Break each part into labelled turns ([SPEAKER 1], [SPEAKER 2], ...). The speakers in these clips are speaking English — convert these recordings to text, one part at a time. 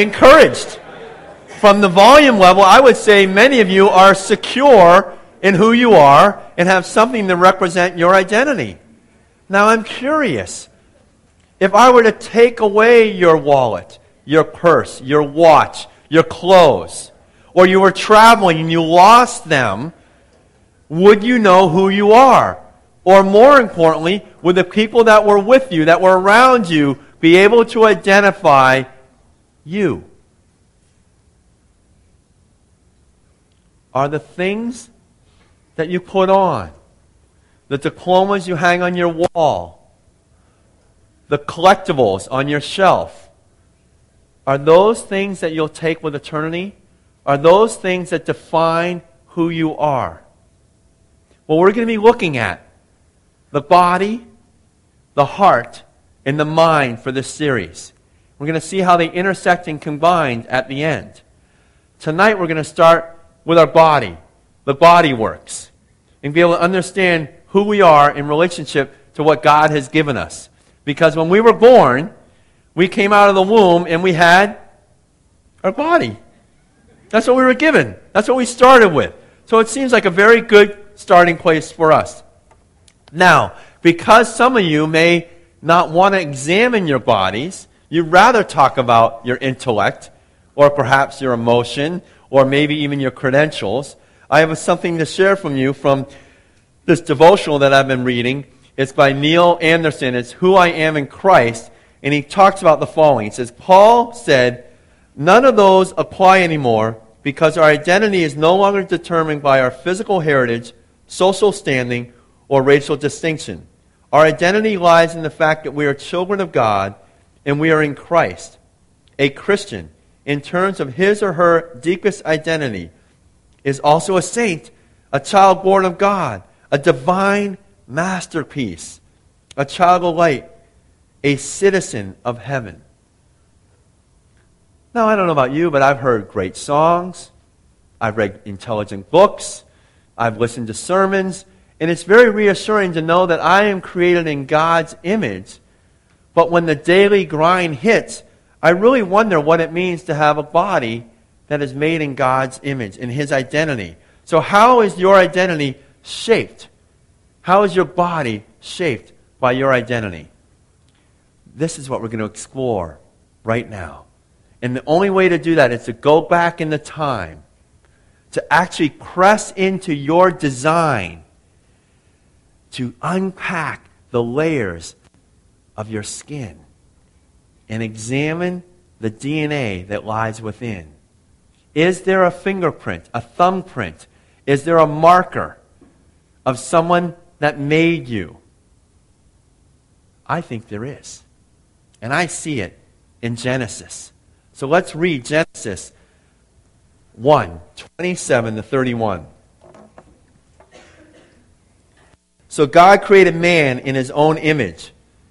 [SPEAKER 1] encouraged. From the volume level, I would say many of you are secure in who you are and have something to represent your identity. Now, I'm curious. If I were to take away your wallet, your purse, your watch, your clothes, or you were traveling and you lost them, would you know who you are? Or more importantly, would the people that were with you, that were around you, be able to identify you? Are the things that you put on, the diplomas you hang on your wall, the collectibles on your shelf, are those things that you'll take with eternity? Are those things that define who you are? Well, we're going to be looking at the body, the heart, and the mind for this series. We're going to see how they intersect and combine at the end. Tonight, we're going to start with our body, the body works, and be able to understand who we are in relationship to what God has given us. Because when we were born, we came out of the womb and we had our body. That's what we were given. That's what we started with. So it seems like a very good starting place for us. Now, because some of you may not want to examine your bodies, you'd rather talk about your intellect or perhaps your emotion or maybe even your credentials, I have something to share from you from this devotional that I've been reading. It's by Neil Anderson. It's Who I Am in Christ. And he talks about the following. He says, Paul said, None of those apply anymore because our identity is no longer determined by our physical heritage, social standing, or racial distinction. Our identity lies in the fact that we are children of God and we are in Christ. A Christian, in terms of his or her deepest identity, is also a saint, a child born of God, a divine masterpiece, a child of light, a citizen of heaven. Now, I don't know about you, but I've heard great songs. I've read intelligent books. I've listened to sermons. And it's very reassuring to know that I am created in God's image. But when the daily grind hits, I really wonder what it means to have a body that is made in God's image, in His identity. So, how is your identity shaped? How is your body shaped by your identity? This is what we're going to explore right now. And the only way to do that is to go back in the time, to actually press into your design to unpack the layers of your skin and examine the DNA that lies within. Is there a fingerprint, a thumbprint? Is there a marker of someone that made you? I think there is. And I see it in Genesis. So let's read Genesis 1 27 to 31. So God created man in his own image.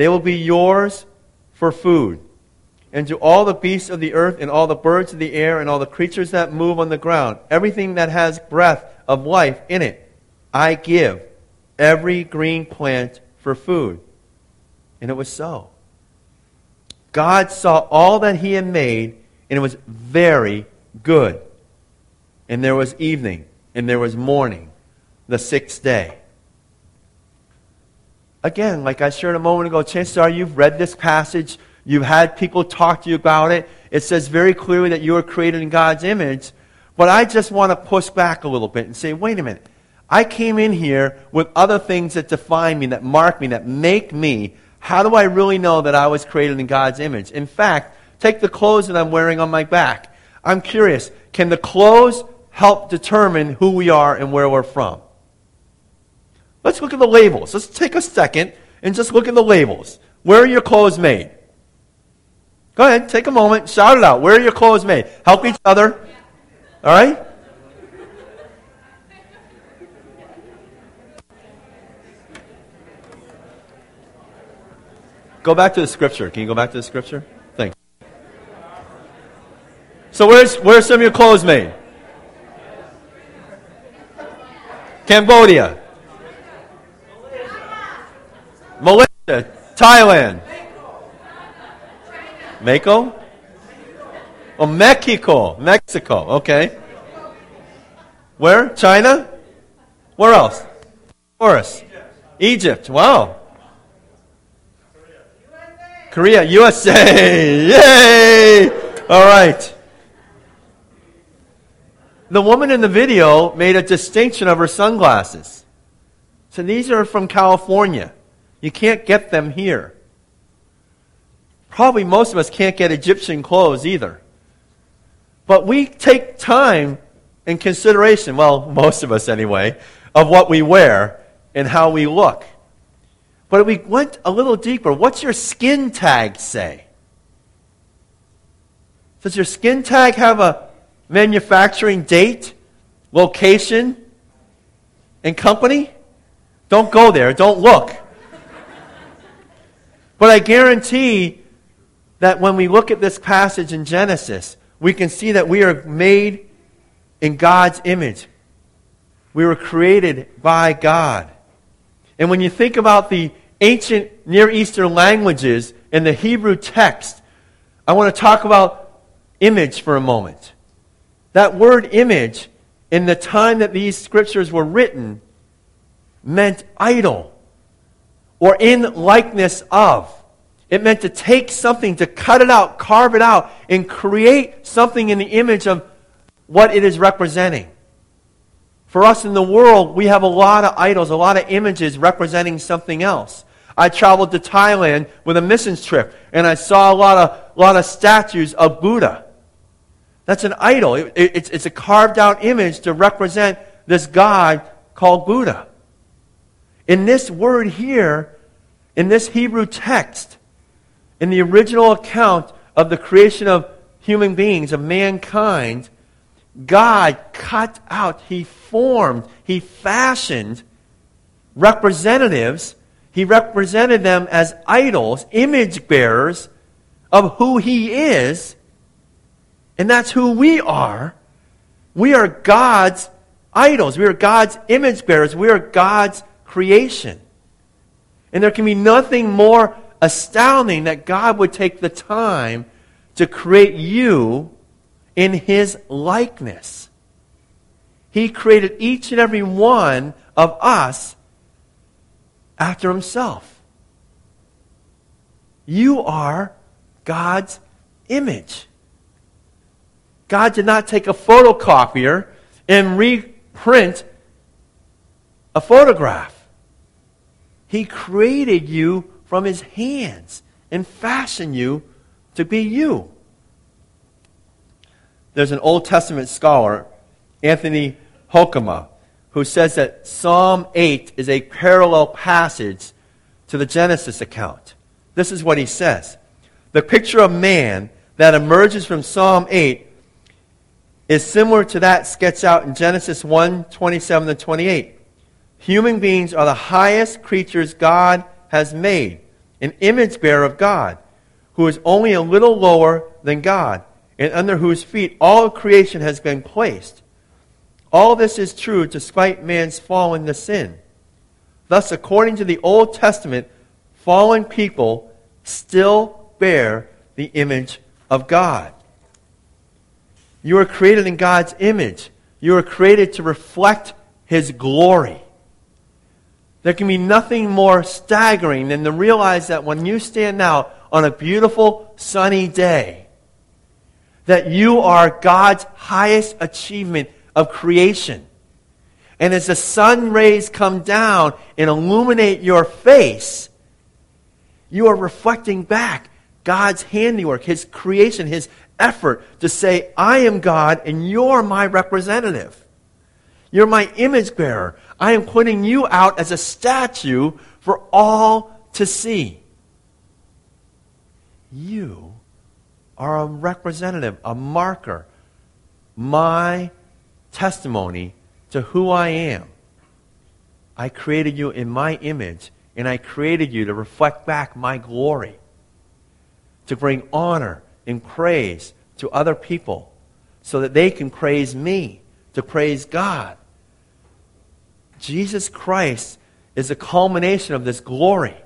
[SPEAKER 1] They will be yours for food. And to all the beasts of the earth, and all the birds of the air, and all the creatures that move on the ground, everything that has breath of life in it, I give every green plant for food. And it was so. God saw all that he had made, and it was very good. And there was evening, and there was morning, the sixth day. Again, like I shared a moment ago, chances are you've read this passage, you've had people talk to you about it. It says very clearly that you were created in God's image. But I just want to push back a little bit and say, wait a minute. I came in here with other things that define me, that mark me, that make me. How do I really know that I was created in God's image? In fact, take the clothes that I'm wearing on my back. I'm curious, can the clothes help determine who we are and where we're from? Let's look at the labels. Let's take a second and just look at the labels. Where are your clothes made? Go ahead, take a moment, shout it out. Where are your clothes made? Help each other. All right? Go back to the scripture. Can you go back to the scripture? Thanks. So where's where's some of your clothes made? Cambodia. Malaysia. Thailand. Mexico? Oh, Mexico. Mexico. Okay. Where? China? Where else? Forest. Egypt. Wow. Korea, USA. Yay! All right. The woman in the video made a distinction of her sunglasses. So these are from California. You can't get them here. Probably most of us can't get Egyptian clothes either. But we take time in consideration, well, most of us anyway, of what we wear and how we look. But we went a little deeper. What's your skin tag say? Does your skin tag have a manufacturing date, location, and company? Don't go there. Don't look. But I guarantee that when we look at this passage in Genesis, we can see that we are made in God's image. We were created by God. And when you think about the ancient Near Eastern languages and the Hebrew text, I want to talk about image for a moment. That word image, in the time that these scriptures were written, meant idol or in likeness of. It meant to take something, to cut it out, carve it out, and create something in the image of what it is representing. For us in the world, we have a lot of idols, a lot of images representing something else. I traveled to Thailand with a missions trip, and I saw a lot of, lot of statues of Buddha. That's an idol. It, it, it's, it's a carved out image to represent this God called Buddha. In this word here, in this Hebrew text, in the original account of the creation of human beings, of mankind, God cut out, He formed, He fashioned representatives he represented them as idols, image bearers of who He is. And that's who we are. We are God's idols. We are God's image bearers. We are God's creation. And there can be nothing more astounding that God would take the time to create you in His likeness. He created each and every one of us after himself. You are God's image. God did not take a photocopier and reprint a photograph. He created you from his hands and fashioned you to be you. There's an Old Testament scholar, Anthony Hoekema, who says that Psalm 8 is a parallel passage to the Genesis account. This is what he says The picture of man that emerges from Psalm 8 is similar to that sketched out in Genesis 1 27 to 28. Human beings are the highest creatures God has made, an image bearer of God, who is only a little lower than God, and under whose feet all creation has been placed. All this is true despite man's fall into sin. Thus, according to the Old Testament, fallen people still bear the image of God. You are created in God's image. You are created to reflect His glory. There can be nothing more staggering than to realize that when you stand out on a beautiful sunny day, that you are God's highest achievement of creation. And as the sun rays come down and illuminate your face, you are reflecting back God's handiwork, His creation, His effort to say, I am God and you're my representative. You're my image bearer. I am putting you out as a statue for all to see. You are a representative, a marker, my testimony to who I am. I created you in my image, and I created you to reflect back my glory, to bring honor and praise to other people so that they can praise me, to praise God. Jesus Christ is a culmination of this glory.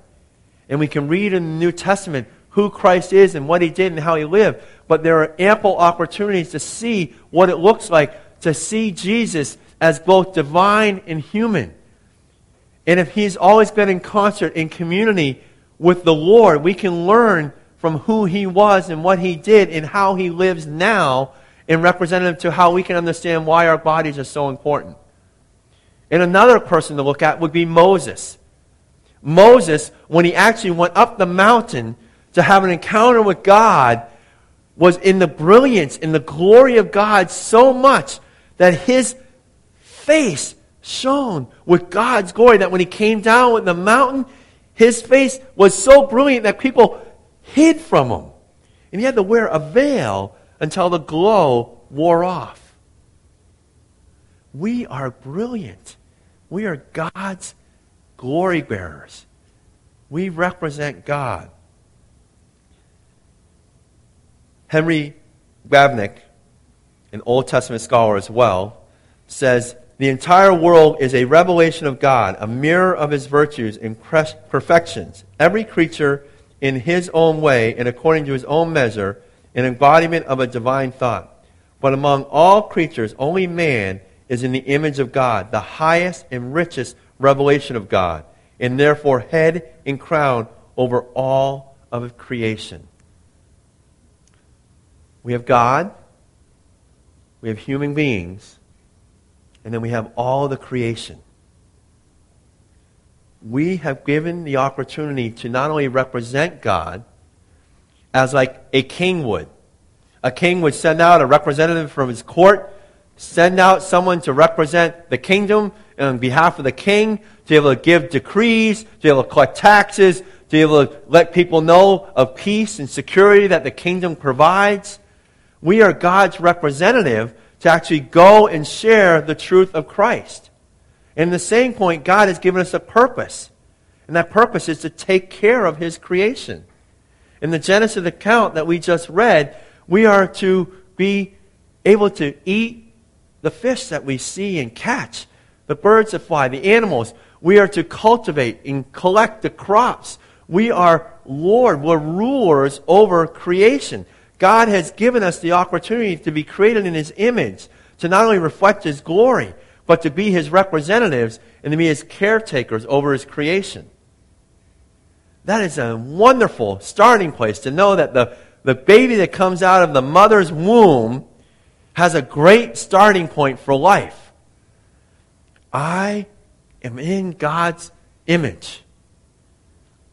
[SPEAKER 1] And we can read in the New Testament who Christ is and what he did and how he lived. But there are ample opportunities to see what it looks like to see Jesus as both divine and human. And if he's always been in concert, in community with the Lord, we can learn from who he was and what he did and how he lives now in representative to how we can understand why our bodies are so important. And another person to look at would be Moses. Moses, when he actually went up the mountain to have an encounter with God, was in the brilliance, in the glory of God so much that his face shone with God's glory. That when he came down with the mountain, his face was so brilliant that people hid from him. And he had to wear a veil until the glow wore off. We are brilliant. We are God's glory bearers. We represent God. Henry Bavinck, an Old Testament scholar as well, says the entire world is a revelation of God, a mirror of his virtues and perfections. Every creature in his own way and according to his own measure, an embodiment of a divine thought. But among all creatures, only man is in the image of God, the highest and richest revelation of God, and therefore head and crown over all of creation. We have God, we have human beings, and then we have all the creation. We have given the opportunity to not only represent God as like a king would. A king would send out a representative from his court send out someone to represent the kingdom on behalf of the king, to be able to give decrees, to be able to collect taxes, to be able to let people know of peace and security that the kingdom provides. We are God's representative to actually go and share the truth of Christ. And in the same point, God has given us a purpose. And that purpose is to take care of His creation. In the Genesis account that we just read, we are to be able to eat the fish that we see and catch, the birds that fly, the animals. We are to cultivate and collect the crops. We are Lord, we're rulers over creation. God has given us the opportunity to be created in His image, to not only reflect His glory, but to be His representatives and to be His caretakers over His creation. That is a wonderful starting place to know that the, the baby that comes out of the mother's womb has a great starting point for life. I am in God's image.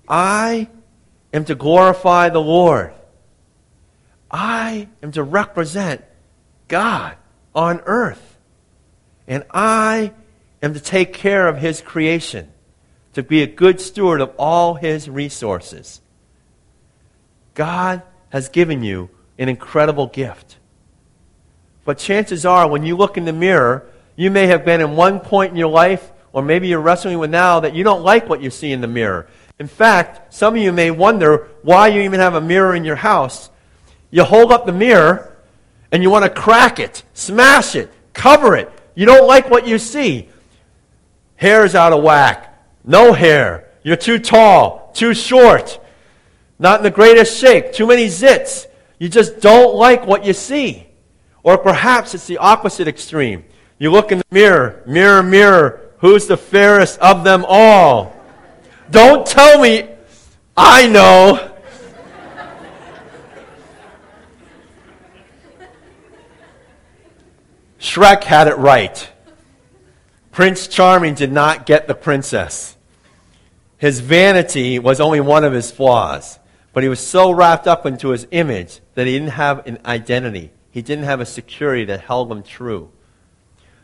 [SPEAKER 1] I am to glorify the Lord. I am to represent God on earth. And I am to take care of His creation, to be a good steward of all His resources. God has given you an incredible gift. But chances are, when you look in the mirror, you may have been in one point in your life, or maybe you're wrestling with now, that you don't like what you see in the mirror. In fact, some of you may wonder why you even have a mirror in your house. You hold up the mirror and you want to crack it, smash it, cover it. You don't like what you see. Hair's out of whack. No hair. You're too tall, too short, not in the greatest shape, too many zits. You just don't like what you see. Or perhaps it's the opposite extreme. You look in the mirror, mirror, mirror, who's the fairest of them all? Don't tell me I know. Shrek had it right. Prince Charming did not get the princess. His vanity was only one of his flaws, but he was so wrapped up into his image that he didn't have an identity. He didn't have a security that held him true.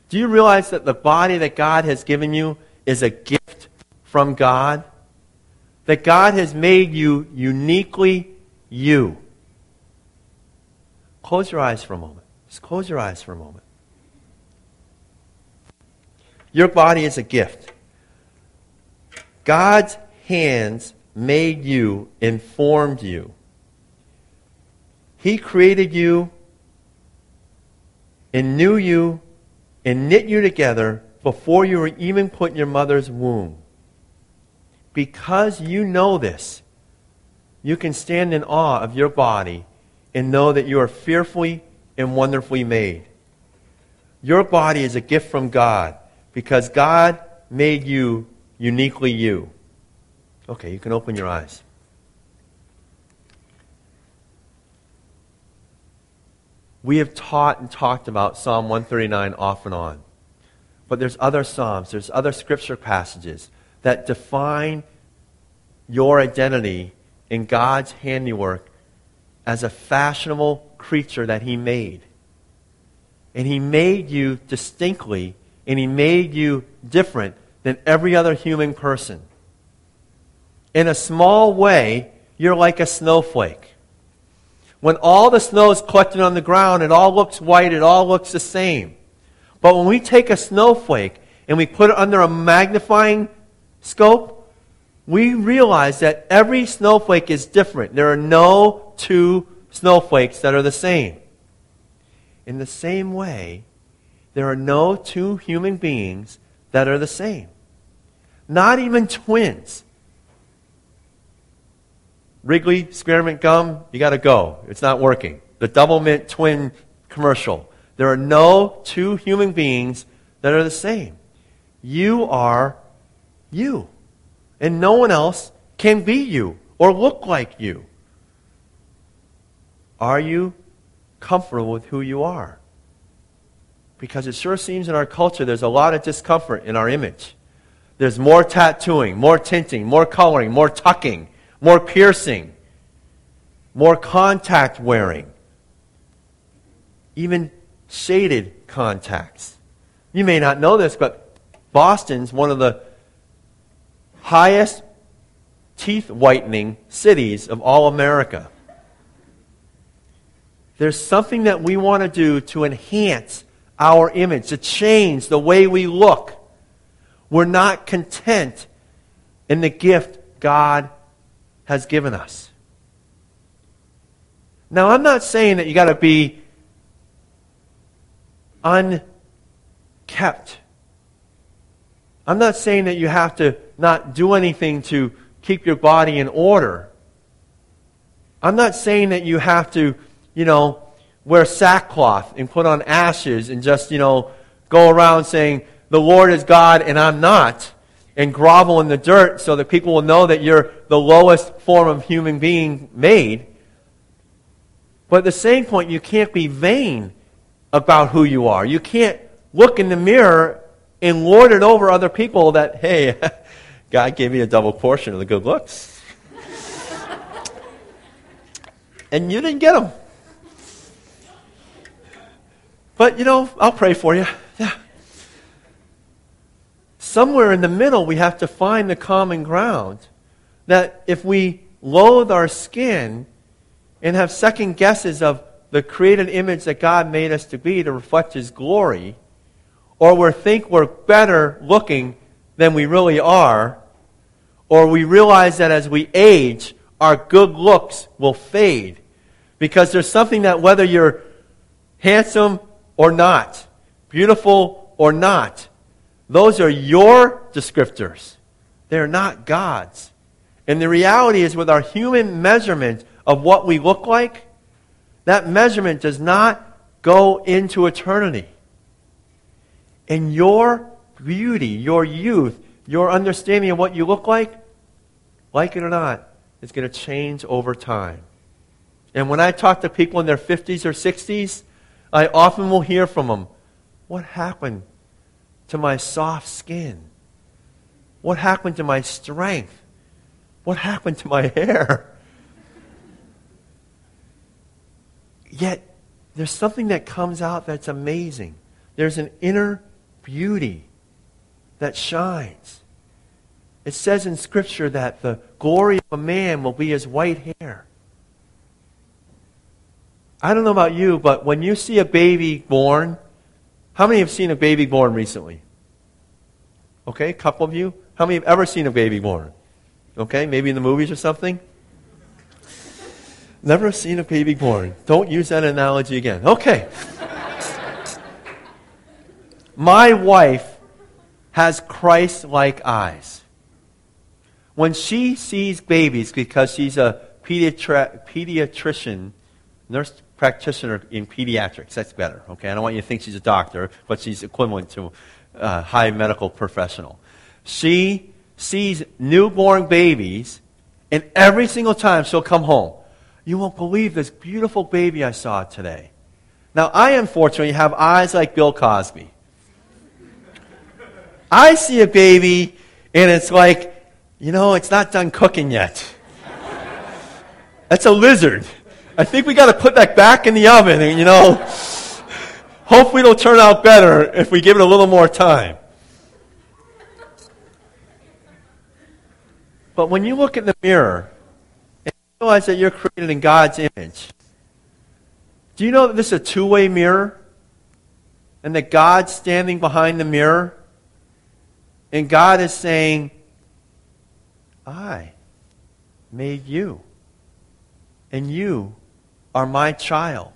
[SPEAKER 1] Do you realize that the body that God has given you is a gift from God? That God has made you uniquely you. Close your eyes for a moment. Just close your eyes for a moment. Your body is a gift. God's hands made you informed you. He created you and knew you and knit you together before you were even put in your mother's womb. Because you know this, you can stand in awe of your body and know that you are fearfully and wonderfully made. Your body is a gift from God because God made you uniquely you. Okay, you can open your eyes. We have taught and talked about Psalm 139 off and on. But there's other Psalms, there's other scripture passages that define your identity in God's handiwork as a fashionable creature that He made. And He made you distinctly, and He made you different than every other human person. In a small way, you're like a snowflake. When all the snow is collected on the ground, it all looks white, it all looks the same. But when we take a snowflake and we put it under a magnifying scope, we realize that every snowflake is different. There are no two snowflakes that are the same. In the same way, there are no two human beings that are the same. Not even twins. Wrigley spearmint gum, you got to go. It's not working. The double mint twin commercial. There are no two human beings that are the same. You are you. And no one else can be you or look like you. Are you comfortable with who you are? Because it sure seems in our culture there's a lot of discomfort in our image. There's more tattooing, more tinting, more coloring, more tucking more piercing, more contact wearing, even shaded contacts. You may not know this, but Boston's one of the highest teeth whitening cities of all America. There's something that we want to do to enhance our image, to change the way we look. We're not content in the gift God has given us. Now, I'm not saying that you got to be unkept. I'm not saying that you have to not do anything to keep your body in order. I'm not saying that you have to, you know, wear sackcloth and put on ashes and just, you know, go around saying, the Lord is God and I'm not and grovel in the dirt so that people will know that you're the lowest form of human being made. But at the same point, you can't be vain about who you are. You can't look in the mirror and lord it over other people that, hey, God gave me a double portion of the good looks. and you didn't get them. But, you know, I'll pray for you. Somewhere in the middle, we have to find the common ground. That if we loathe our skin and have second guesses of the created image that God made us to be to reflect His glory, or we think we're better looking than we really are, or we realize that as we age, our good looks will fade. Because there's something that whether you're handsome or not, beautiful or not, those are your descriptors. They're not God's. And the reality is, with our human measurement of what we look like, that measurement does not go into eternity. And your beauty, your youth, your understanding of what you look like, like it or not, is going to change over time. And when I talk to people in their 50s or 60s, I often will hear from them, What happened to my soft skin? What happened to my strength? What happened to my hair? Yet, there's something that comes out that's amazing. There's an inner beauty that shines. It says in Scripture that the glory of a man will be his white hair. I don't know about you, but when you see a baby born, how many have seen a baby born recently? Okay, a couple of you. How many have ever seen a baby born? Okay, maybe in the movies or something? Never seen a baby born. Don't use that analogy again. Okay. My wife has Christ like eyes. When she sees babies, because she's a pediatri- pediatrician, nurse practitioner in pediatrics, that's better, okay? I don't want you to think she's a doctor, but she's equivalent to a high medical professional. She sees newborn babies, and every single time she'll come home, you won't believe this beautiful baby I saw today. Now, I unfortunately have eyes like Bill Cosby. I see a baby, and it's like, you know, it's not done cooking yet. That's a lizard. I think we got to put that back in the oven, and, you know, hopefully it'll turn out better if we give it a little more time. But when you look in the mirror and realize that you're created in God's image, do you know that this is a two way mirror? And that God's standing behind the mirror? And God is saying, I made you. And you are my child.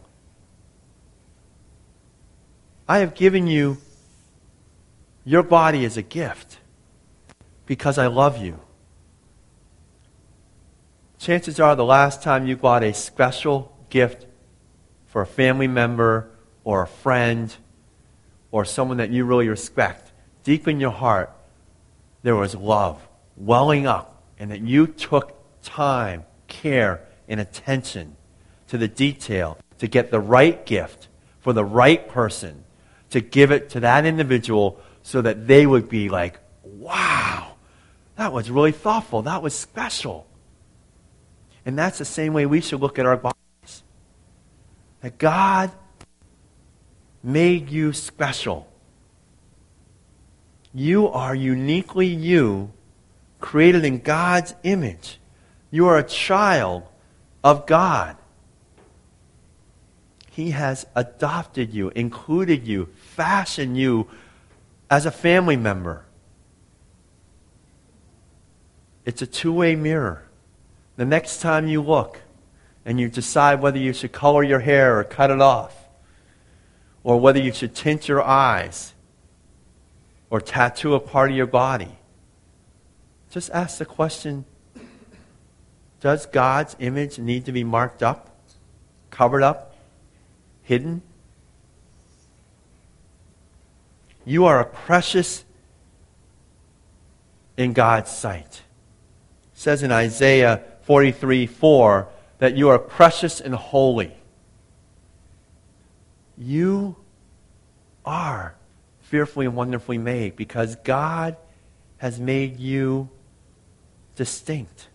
[SPEAKER 1] I have given you your body as a gift because I love you. Chances are the last time you bought a special gift for a family member or a friend or someone that you really respect, deep in your heart, there was love welling up, and that you took time, care, and attention to the detail to get the right gift for the right person, to give it to that individual so that they would be like, wow, that was really thoughtful. That was special. And that's the same way we should look at our bodies. That God made you special. You are uniquely you, created in God's image. You are a child of God. He has adopted you, included you, fashioned you as a family member. It's a two way mirror. The next time you look and you decide whether you should color your hair or cut it off, or whether you should tint your eyes, or tattoo a part of your body. Just ask the question Does God's image need to be marked up, covered up, hidden? You are a precious in God's sight. It says in Isaiah 43 4 that you are precious and holy. You are fearfully and wonderfully made because God has made you distinct.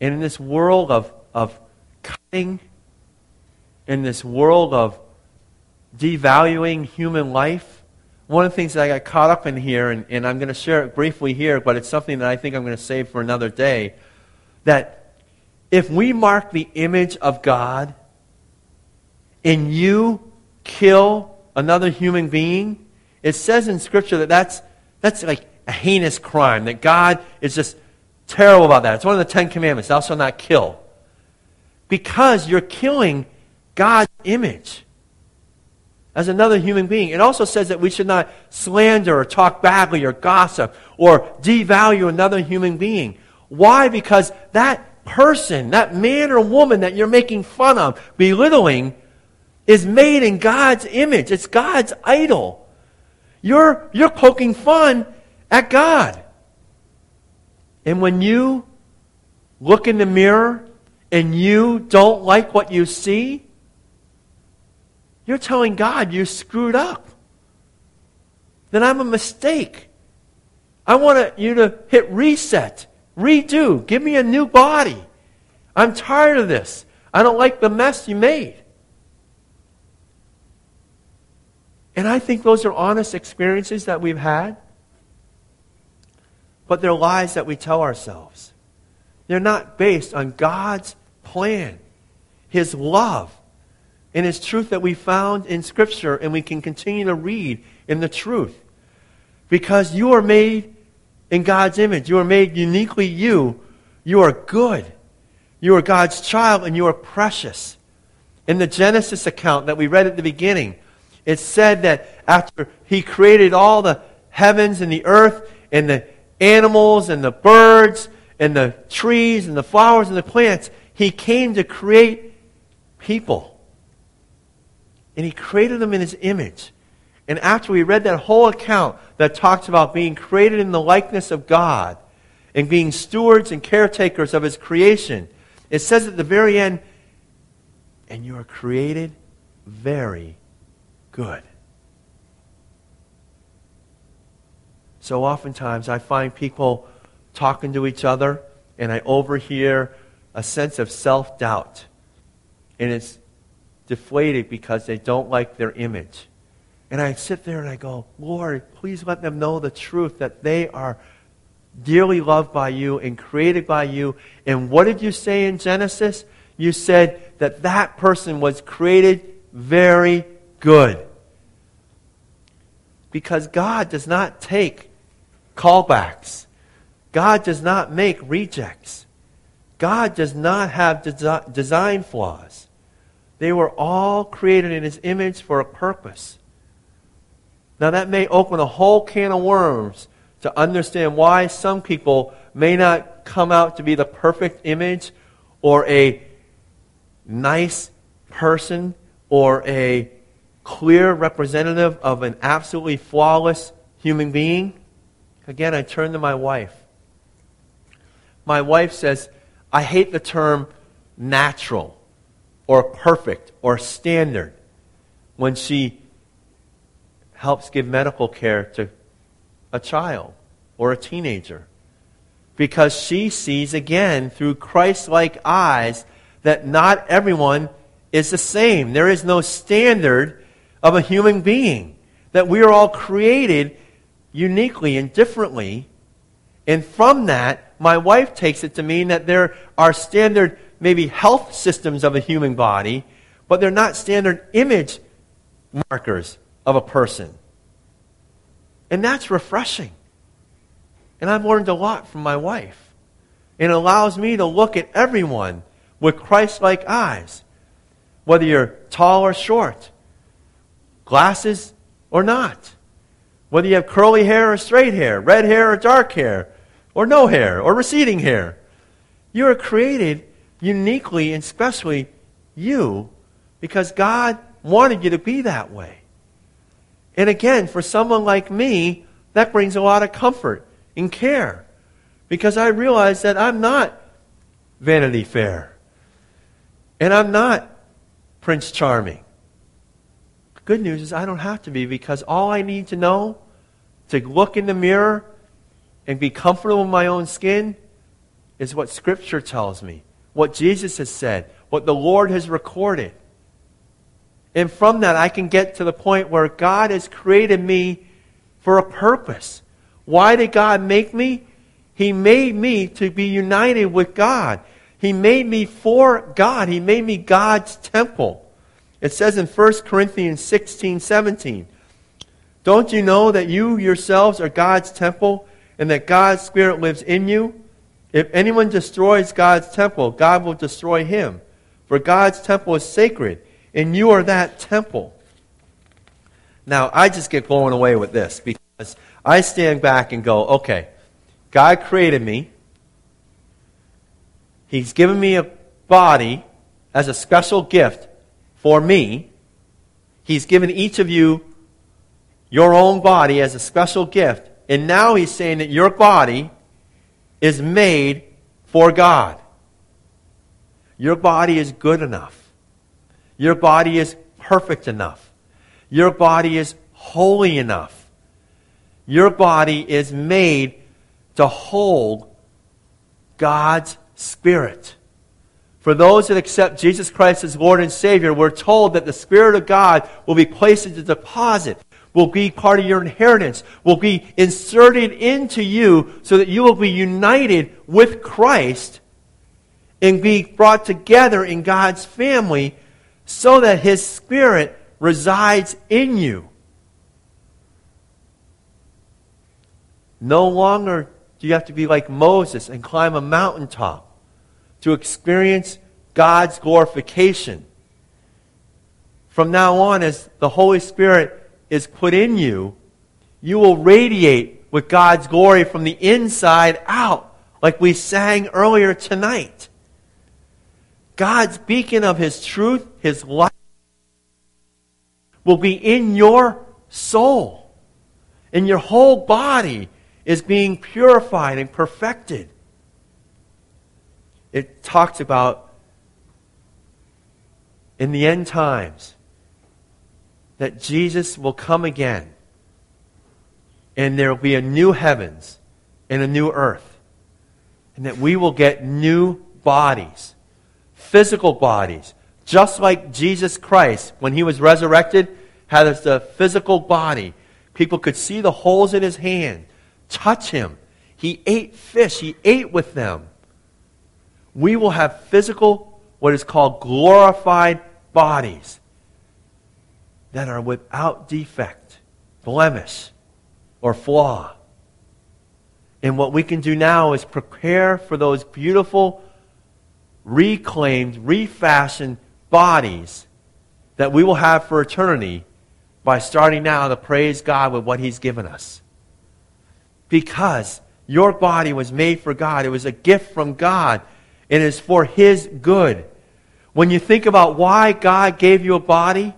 [SPEAKER 1] And in this world of, of cutting, in this world of devaluing human life, one of the things that I got caught up in here, and, and I'm going to share it briefly here, but it's something that I think I'm going to save for another day, that if we mark the image of God and you kill another human being, it says in Scripture that that's, that's like a heinous crime, that God is just terrible about that. It's one of the Ten Commandments thou shalt not kill. Because you're killing God's image as another human being. It also says that we should not slander or talk badly or gossip or devalue another human being. Why? Because that person, that man or woman that you're making fun of, belittling, is made in God's image. It's God's idol. You're, you're poking fun at God. And when you look in the mirror and you don't like what you see, you're telling God you're screwed up. Then I'm a mistake. I want you to hit reset, redo, give me a new body. I'm tired of this. I don't like the mess you made. And I think those are honest experiences that we've had. But they're lies that we tell ourselves. They're not based on God's plan, His love and His truth that we found in Scripture and we can continue to read in the truth. Because you are made in God's image. You are made uniquely you. You are good. You are God's child and you are precious. In the Genesis account that we read at the beginning, it said that after He created all the heavens and the earth and the animals and the birds and the trees and the flowers and the plants, He came to create people. And He created them in His image. And after we read that whole account that talks about being created in the likeness of God and being stewards and caretakers of His creation, it says at the very end, and you are created very good. So oftentimes I find people talking to each other and I overhear a sense of self doubt. And it's deflated because they don't like their image. And I sit there and I go, Lord, please let them know the truth that they are dearly loved by you and created by you. And what did you say in Genesis? You said that that person was created very good. Because God does not take callbacks. God does not make rejects. God does not have desi- design flaws. They were all created in His image for a purpose. Now, that may open a whole can of worms to understand why some people may not come out to be the perfect image or a nice person or a clear representative of an absolutely flawless human being. Again, I turn to my wife. My wife says, I hate the term natural or perfect or standard when she helps give medical care to a child or a teenager. Because she sees again through Christ like eyes that not everyone is the same. There is no standard of a human being. That we are all created uniquely and differently. And from that, my wife takes it to mean that there are standard, maybe health systems of a human body, but they're not standard image markers of a person. And that's refreshing. And I've learned a lot from my wife. It allows me to look at everyone with Christ like eyes, whether you're tall or short, glasses or not, whether you have curly hair or straight hair, red hair or dark hair, or no hair, or receding hair. You are created uniquely and specially you because God wanted you to be that way. And again, for someone like me, that brings a lot of comfort and care because I realize that I'm not Vanity Fair and I'm not Prince Charming. Good news is I don't have to be because all I need to know to look in the mirror and be comfortable in my own skin is what Scripture tells me, what Jesus has said, what the Lord has recorded. And from that, I can get to the point where God has created me for a purpose. Why did God make me? He made me to be united with God. He made me for God. He made me God's temple. It says in 1 Corinthians 16, 17, Don't you know that you yourselves are God's temple and that God's Spirit lives in you? If anyone destroys God's temple, God will destroy him. For God's temple is sacred and you are that temple. Now, I just get blown away with this because I stand back and go, okay, God created me. He's given me a body as a special gift for me. He's given each of you your own body as a special gift. And now he's saying that your body is made for God. Your body is good enough. Your body is perfect enough. Your body is holy enough. Your body is made to hold God's Spirit. For those that accept Jesus Christ as Lord and Savior, we're told that the Spirit of God will be placed into deposit, will be part of your inheritance, will be inserted into you so that you will be united with Christ and be brought together in God's family so that His Spirit resides in you. No longer do you have to be like Moses and climb a mountaintop to experience God's glorification. From now on, as the Holy Spirit is put in you, you will radiate with God's glory from the inside out, like we sang earlier tonight. God's beacon of His truth, His light, will be in your soul. And your whole body is being purified and perfected. It talks about in the end times that Jesus will come again and there will be a new heavens and a new earth. And that we will get new bodies, physical bodies, just like Jesus Christ, when he was resurrected, had a physical body. People could see the holes in his hand, touch him. He ate fish, he ate with them. We will have physical, what is called glorified bodies that are without defect, blemish, or flaw. And what we can do now is prepare for those beautiful, reclaimed, refashioned bodies that we will have for eternity by starting now to praise God with what He's given us. Because your body was made for God, it was a gift from God, it is for His good. When you think about why God gave you a body,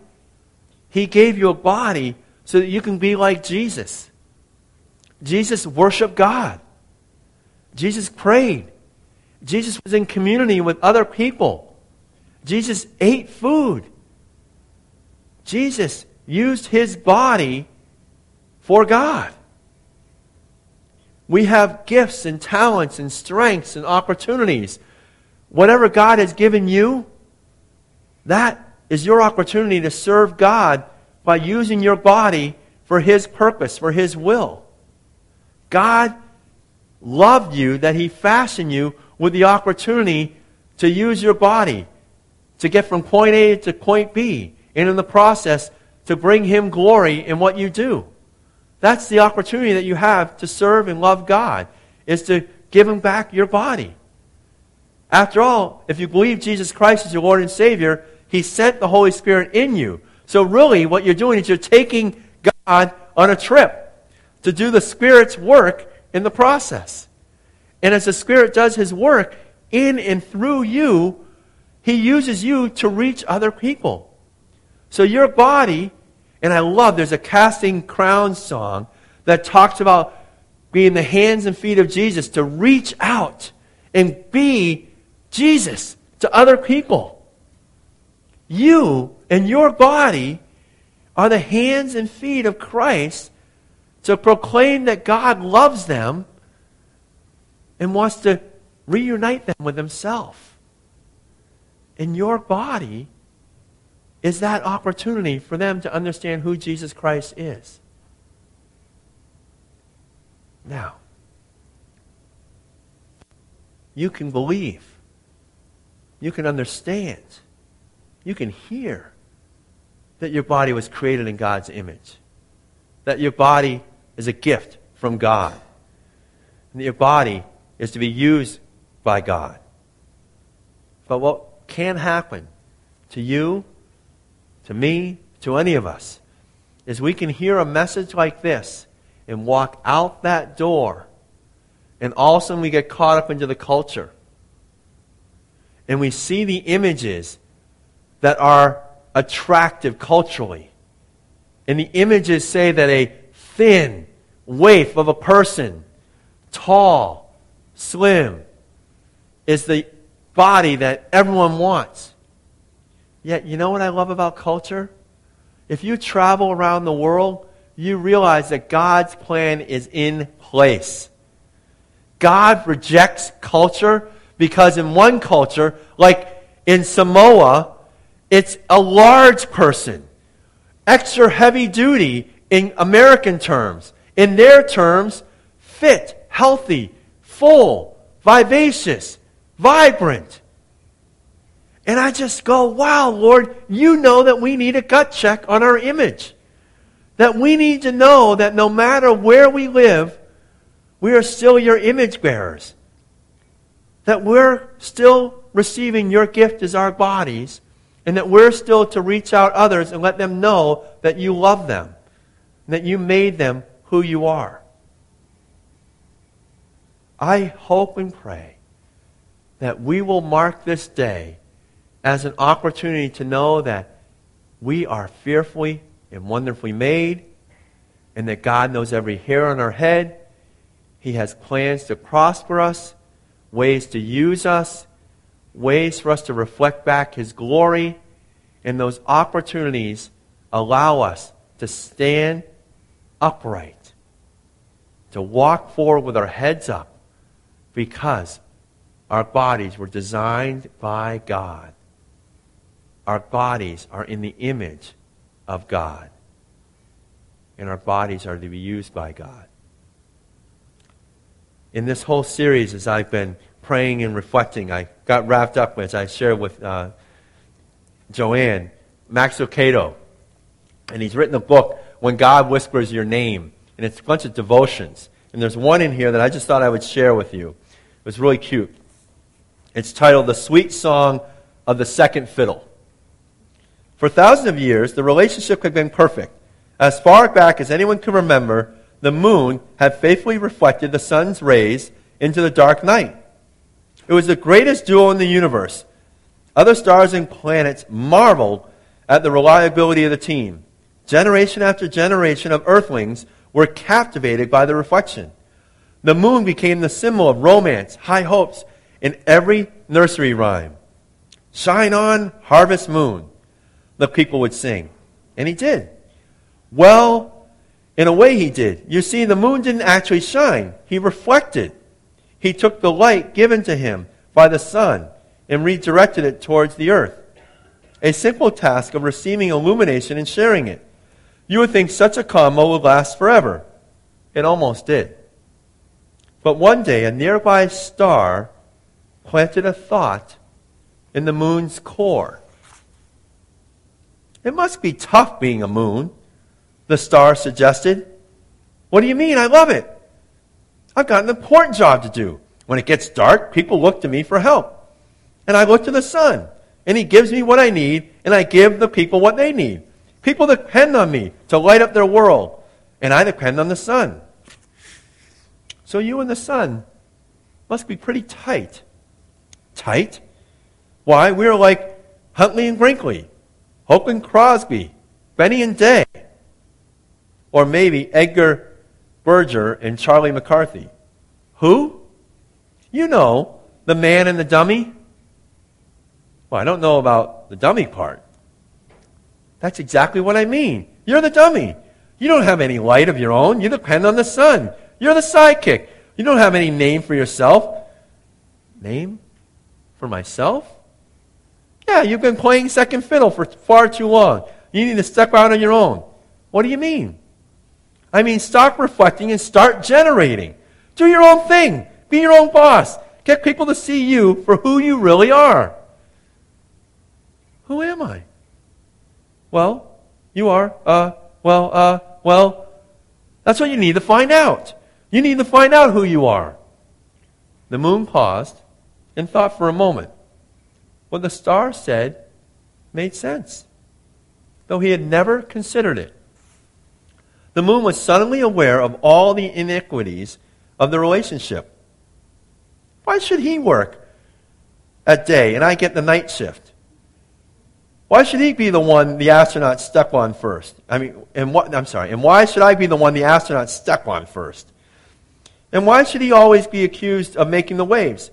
[SPEAKER 1] He gave you a body so that you can be like Jesus. Jesus worshiped God. Jesus prayed. Jesus was in community with other people. Jesus ate food. Jesus used his body for God. We have gifts and talents and strengths and opportunities. Whatever God has given you, that is your opportunity to serve God by using your body for his purpose, for his will. God loved you that He fashioned you with the opportunity to use your body to get from point A to point B, and in the process, to bring Him glory in what you do. That's the opportunity that you have to serve and love God, is to give Him back your body. After all, if you believe Jesus Christ is your Lord and Savior, He sent the Holy Spirit in you. So really, what you're doing is you're taking God on a trip to do the Spirit's work in the process. And as the Spirit does His work in and through you, He uses you to reach other people. So your body, and I love, there's a Casting Crowns song that talks about being the hands and feet of Jesus to reach out and be Jesus to other people. You and your body are the hands and feet of Christ to proclaim that God loves them and wants to reunite them with Himself. And your body is that opportunity for them to understand who Jesus Christ is. Now, you can believe, you can understand, you can hear that your body was created in God's image, that your body is a gift from God. And that your body is to be used by God. But what can happen to you, to me, to any of us, is we can hear a message like this and walk out that door, and all of a sudden we get caught up into the culture. And we see the images that are attractive culturally. And the images say that a thin, waif of a person, tall, slim, is the body that everyone wants. Yet, you know what I love about culture? If you travel around the world, you realize that God's plan is in place. God rejects culture because in one culture, like in Samoa, it's a large person, extra heavy duty in American terms in their terms, fit, healthy, full, vivacious, vibrant. And I just go, wow, Lord, you know that we need a gut check on our image. That we need to know that no matter where we live, we are still your image bearers. That we're still receiving your gift as our bodies, and that we're still to reach out others and let them know that you love them, that you made them who you are. I hope and pray that we will mark this day as an opportunity to know that we are fearfully and wonderfully made, and that God knows every hair on our head. He has plans to prosper us, ways to use us, ways for us to reflect back His glory, and those opportunities allow us to stand upright, to walk forward with our heads up, because our bodies were designed by God. Our bodies are in the image of God. And our bodies are to be used by God. In this whole series, as I've been praying and reflecting, I got wrapped up, as I shared with uh, Joanne, Max Lucado. And he's written a book, When God Whispers Your Name. And it's a bunch of devotions. And there's one in here that I just thought I would share with you. It was really cute. It's titled The Sweet Song of the Second Fiddle. For thousands of years, the relationship had been perfect. As far back as anyone can remember, the moon had faithfully reflected the sun's rays into the dark night. It was the greatest duo in the universe. Other stars and planets marveled at the reliability of the team. Generation after generation of earthlings were captivated by the reflection. The moon became the symbol of romance, high hopes, in every nursery rhyme. Shine on, harvest moon the people would sing. And he did. Well, in a way, he did. You see, the moon didn't actually shine, he reflected. He took the light given to him by the sun and redirected it towards the earth. A simple task of receiving illumination and sharing it. You would think such a combo would last forever. It almost did. But one day, a nearby star planted a thought in the moon's core. It must be tough being a moon, the star suggested. What do you mean? I love it. I've got an important job to do. When it gets dark, people look to me for help. And I look to the sun, and he gives me what I need, and I give the people what they need. People depend on me to light up their world, and I depend on the sun. So you and the sun must be pretty tight. Tight? Why, we're like Huntley and Brinkley. Hope and Crosby, Benny and Day, or maybe Edgar Bergen and Charlie McCarthy. Who? You know, the man and the dummy. Well, I don't know about the dummy part. That's exactly what I mean. You're the dummy. You don't have any light of your own. You depend on the sun. You're the sidekick. You don't have any name for yourself. Name? For myself? Yeah, you've been playing second fiddle for far too long. You need to step out on your own. What do you mean? I mean, stop reflecting and start generating. Do your own thing. Be your own boss. Get people to see you for who you really are. Who am I? Well, you are, uh, well, uh, well, that's what you need to find out. You need to find out who you are. The moon paused and thought for a moment. What the star said made sense, though he had never considered it. The moon was suddenly aware of all the iniquities of the relationship. Why should he work at day and I get the night shift? Why should he be the one the astronaut step on first? I mean, and what, I'm sorry, and why should I be the one the astronaut step on first? And why should he always be accused of making the waves?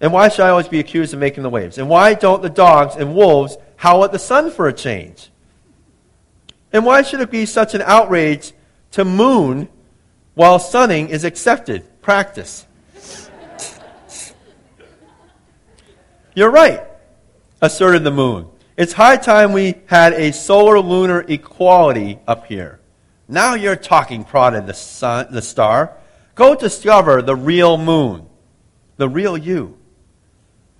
[SPEAKER 1] And why should I always be accused of making the waves? And why don't the dogs and wolves howl at the sun for a change? And why should it be such an outrage to moon while sunning is accepted? Practice. You're right, asserted the moon. It's high time we had a solar lunar equality up here. Now you're talking, prodded the sun, the star. Go discover the real moon, the real you.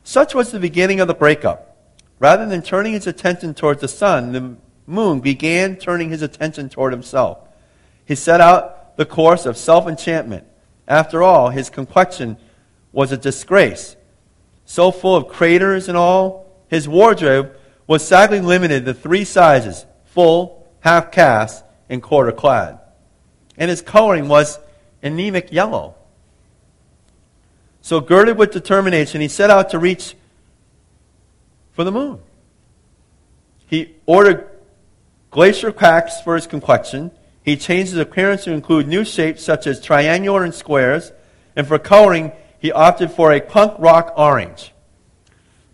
[SPEAKER 1] Such was the beginning of the breakup. Rather than turning his attention towards the sun, the moon began turning his attention toward himself. He set out the course of self enchantment. After all, his complexion was a disgrace. So full of craters and all, his wardrobe was sadly limited to three sizes full, half caste, and quarter clad. And his coloring was anemic yellow. So, girded with determination, he set out to reach for the moon. He ordered glacier cracks for his complexion. He changed his appearance to include new shapes such as triangular and squares. And for coloring, he opted for a punk rock orange.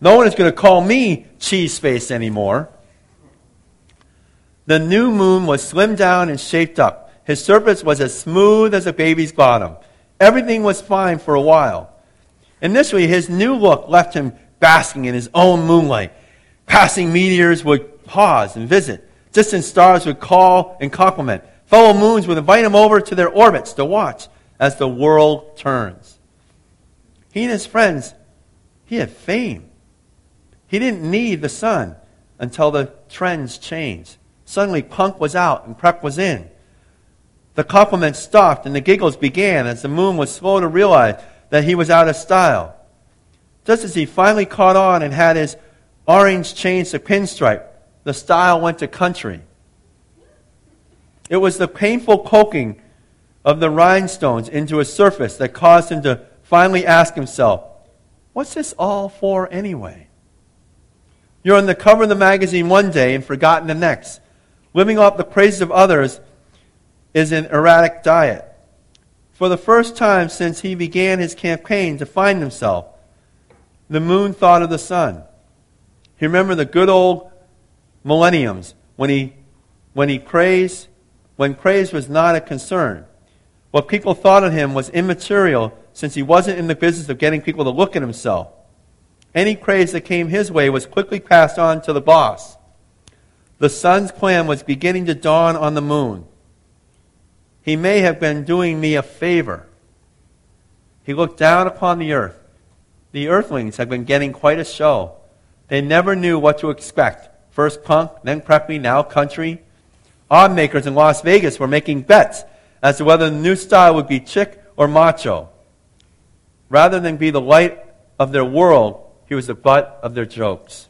[SPEAKER 1] No one is going to call me cheese face anymore. The new moon was slimmed down and shaped up. His surface was as smooth as a baby's bottom. Everything was fine for a while. Initially, his new look left him basking in his own moonlight. Passing meteors would pause and visit. Distant stars would call and compliment. Fellow moons would invite him over to their orbits to watch as the world turns. He and his friends, he had fame. He didn't need the sun until the trends changed. Suddenly, punk was out and prep was in. The compliments stopped and the giggles began as the moon was slow to realize that he was out of style. Just as he finally caught on and had his orange changed to pinstripe, the style went to country. It was the painful poking of the rhinestones into his surface that caused him to finally ask himself, What's this all for anyway? You're on the cover of the magazine one day and forgotten the next. Living off the praises of others is an erratic diet. For the first time since he began his campaign to find himself, the moon thought of the sun. He remembered the good old millenniums when he, when he praised, when praise was not a concern. What people thought of him was immaterial since he wasn't in the business of getting people to look at himself. Any praise that came his way was quickly passed on to the boss. The sun's plan was beginning to dawn on the moon. He may have been doing me a favor. He looked down upon the earth. The earthlings had been getting quite a show. They never knew what to expect. First punk, then preppy, now country. Odd makers in Las Vegas were making bets as to whether the new style would be chic or macho. Rather than be the light of their world, he was the butt of their jokes.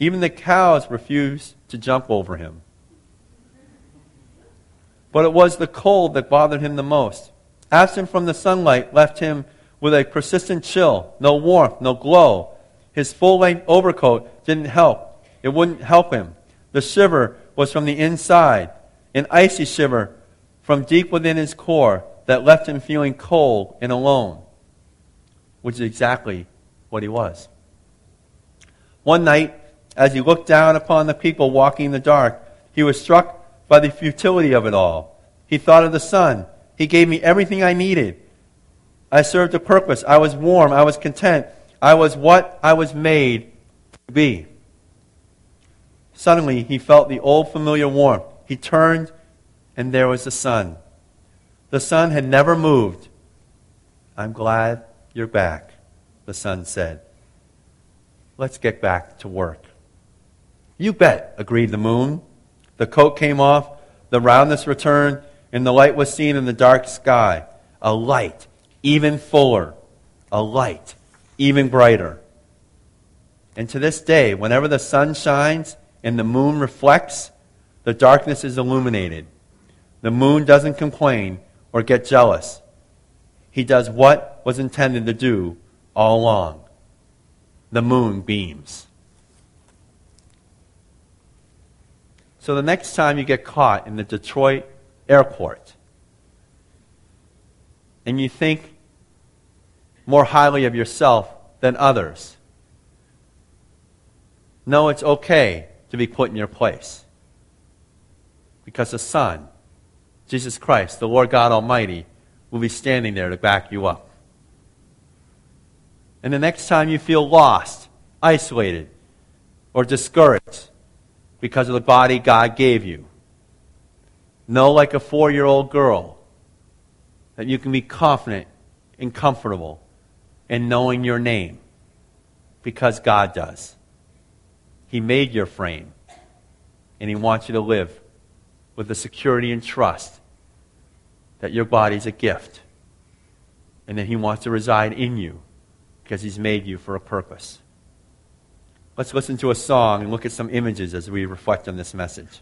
[SPEAKER 1] Even the cows refused to jump over him. But it was the cold that bothered him the most. Absent from the sunlight left him with a persistent chill, no warmth, no glow. His full length overcoat didn't help. It wouldn't help him. The shiver was from the inside, an icy shiver from deep within his core that left him feeling cold and alone, which is exactly what he was. One night, as he looked down upon the people walking in the dark, he was struck by the futility of it all. He thought of the sun. He gave me everything I needed. I served a purpose. I was warm. I was content. I was what I was made to be. Suddenly, he felt the old familiar warmth. He turned, and there was the sun. The sun had never moved. I'm glad you're back, the sun said. Let's get back to work. You bet, agreed the moon. The coat came off, the roundness returned, and the light was seen in the dark sky. A light even fuller, a light even brighter. And to this day, whenever the sun shines and the moon reflects, the darkness is illuminated. The moon doesn't complain or get jealous. He does what was intended to do all along. The moon beams. So the next time you get caught in the Detroit airport, and you think more highly of yourself than others. No, it's okay to be put in your place. Because the Son, Jesus Christ, the Lord God Almighty, will be standing there to back you up. And the next time you feel lost, isolated, or discouraged because of the body God gave you, know like a four year old girl that you can be confident and comfortable in knowing your name because God does. He made your frame. And He wants you to live with the security and trust that your body is a gift. And that He wants to reside in you because He's made you for a purpose. Let's listen to a song and look at some images as we reflect on this message.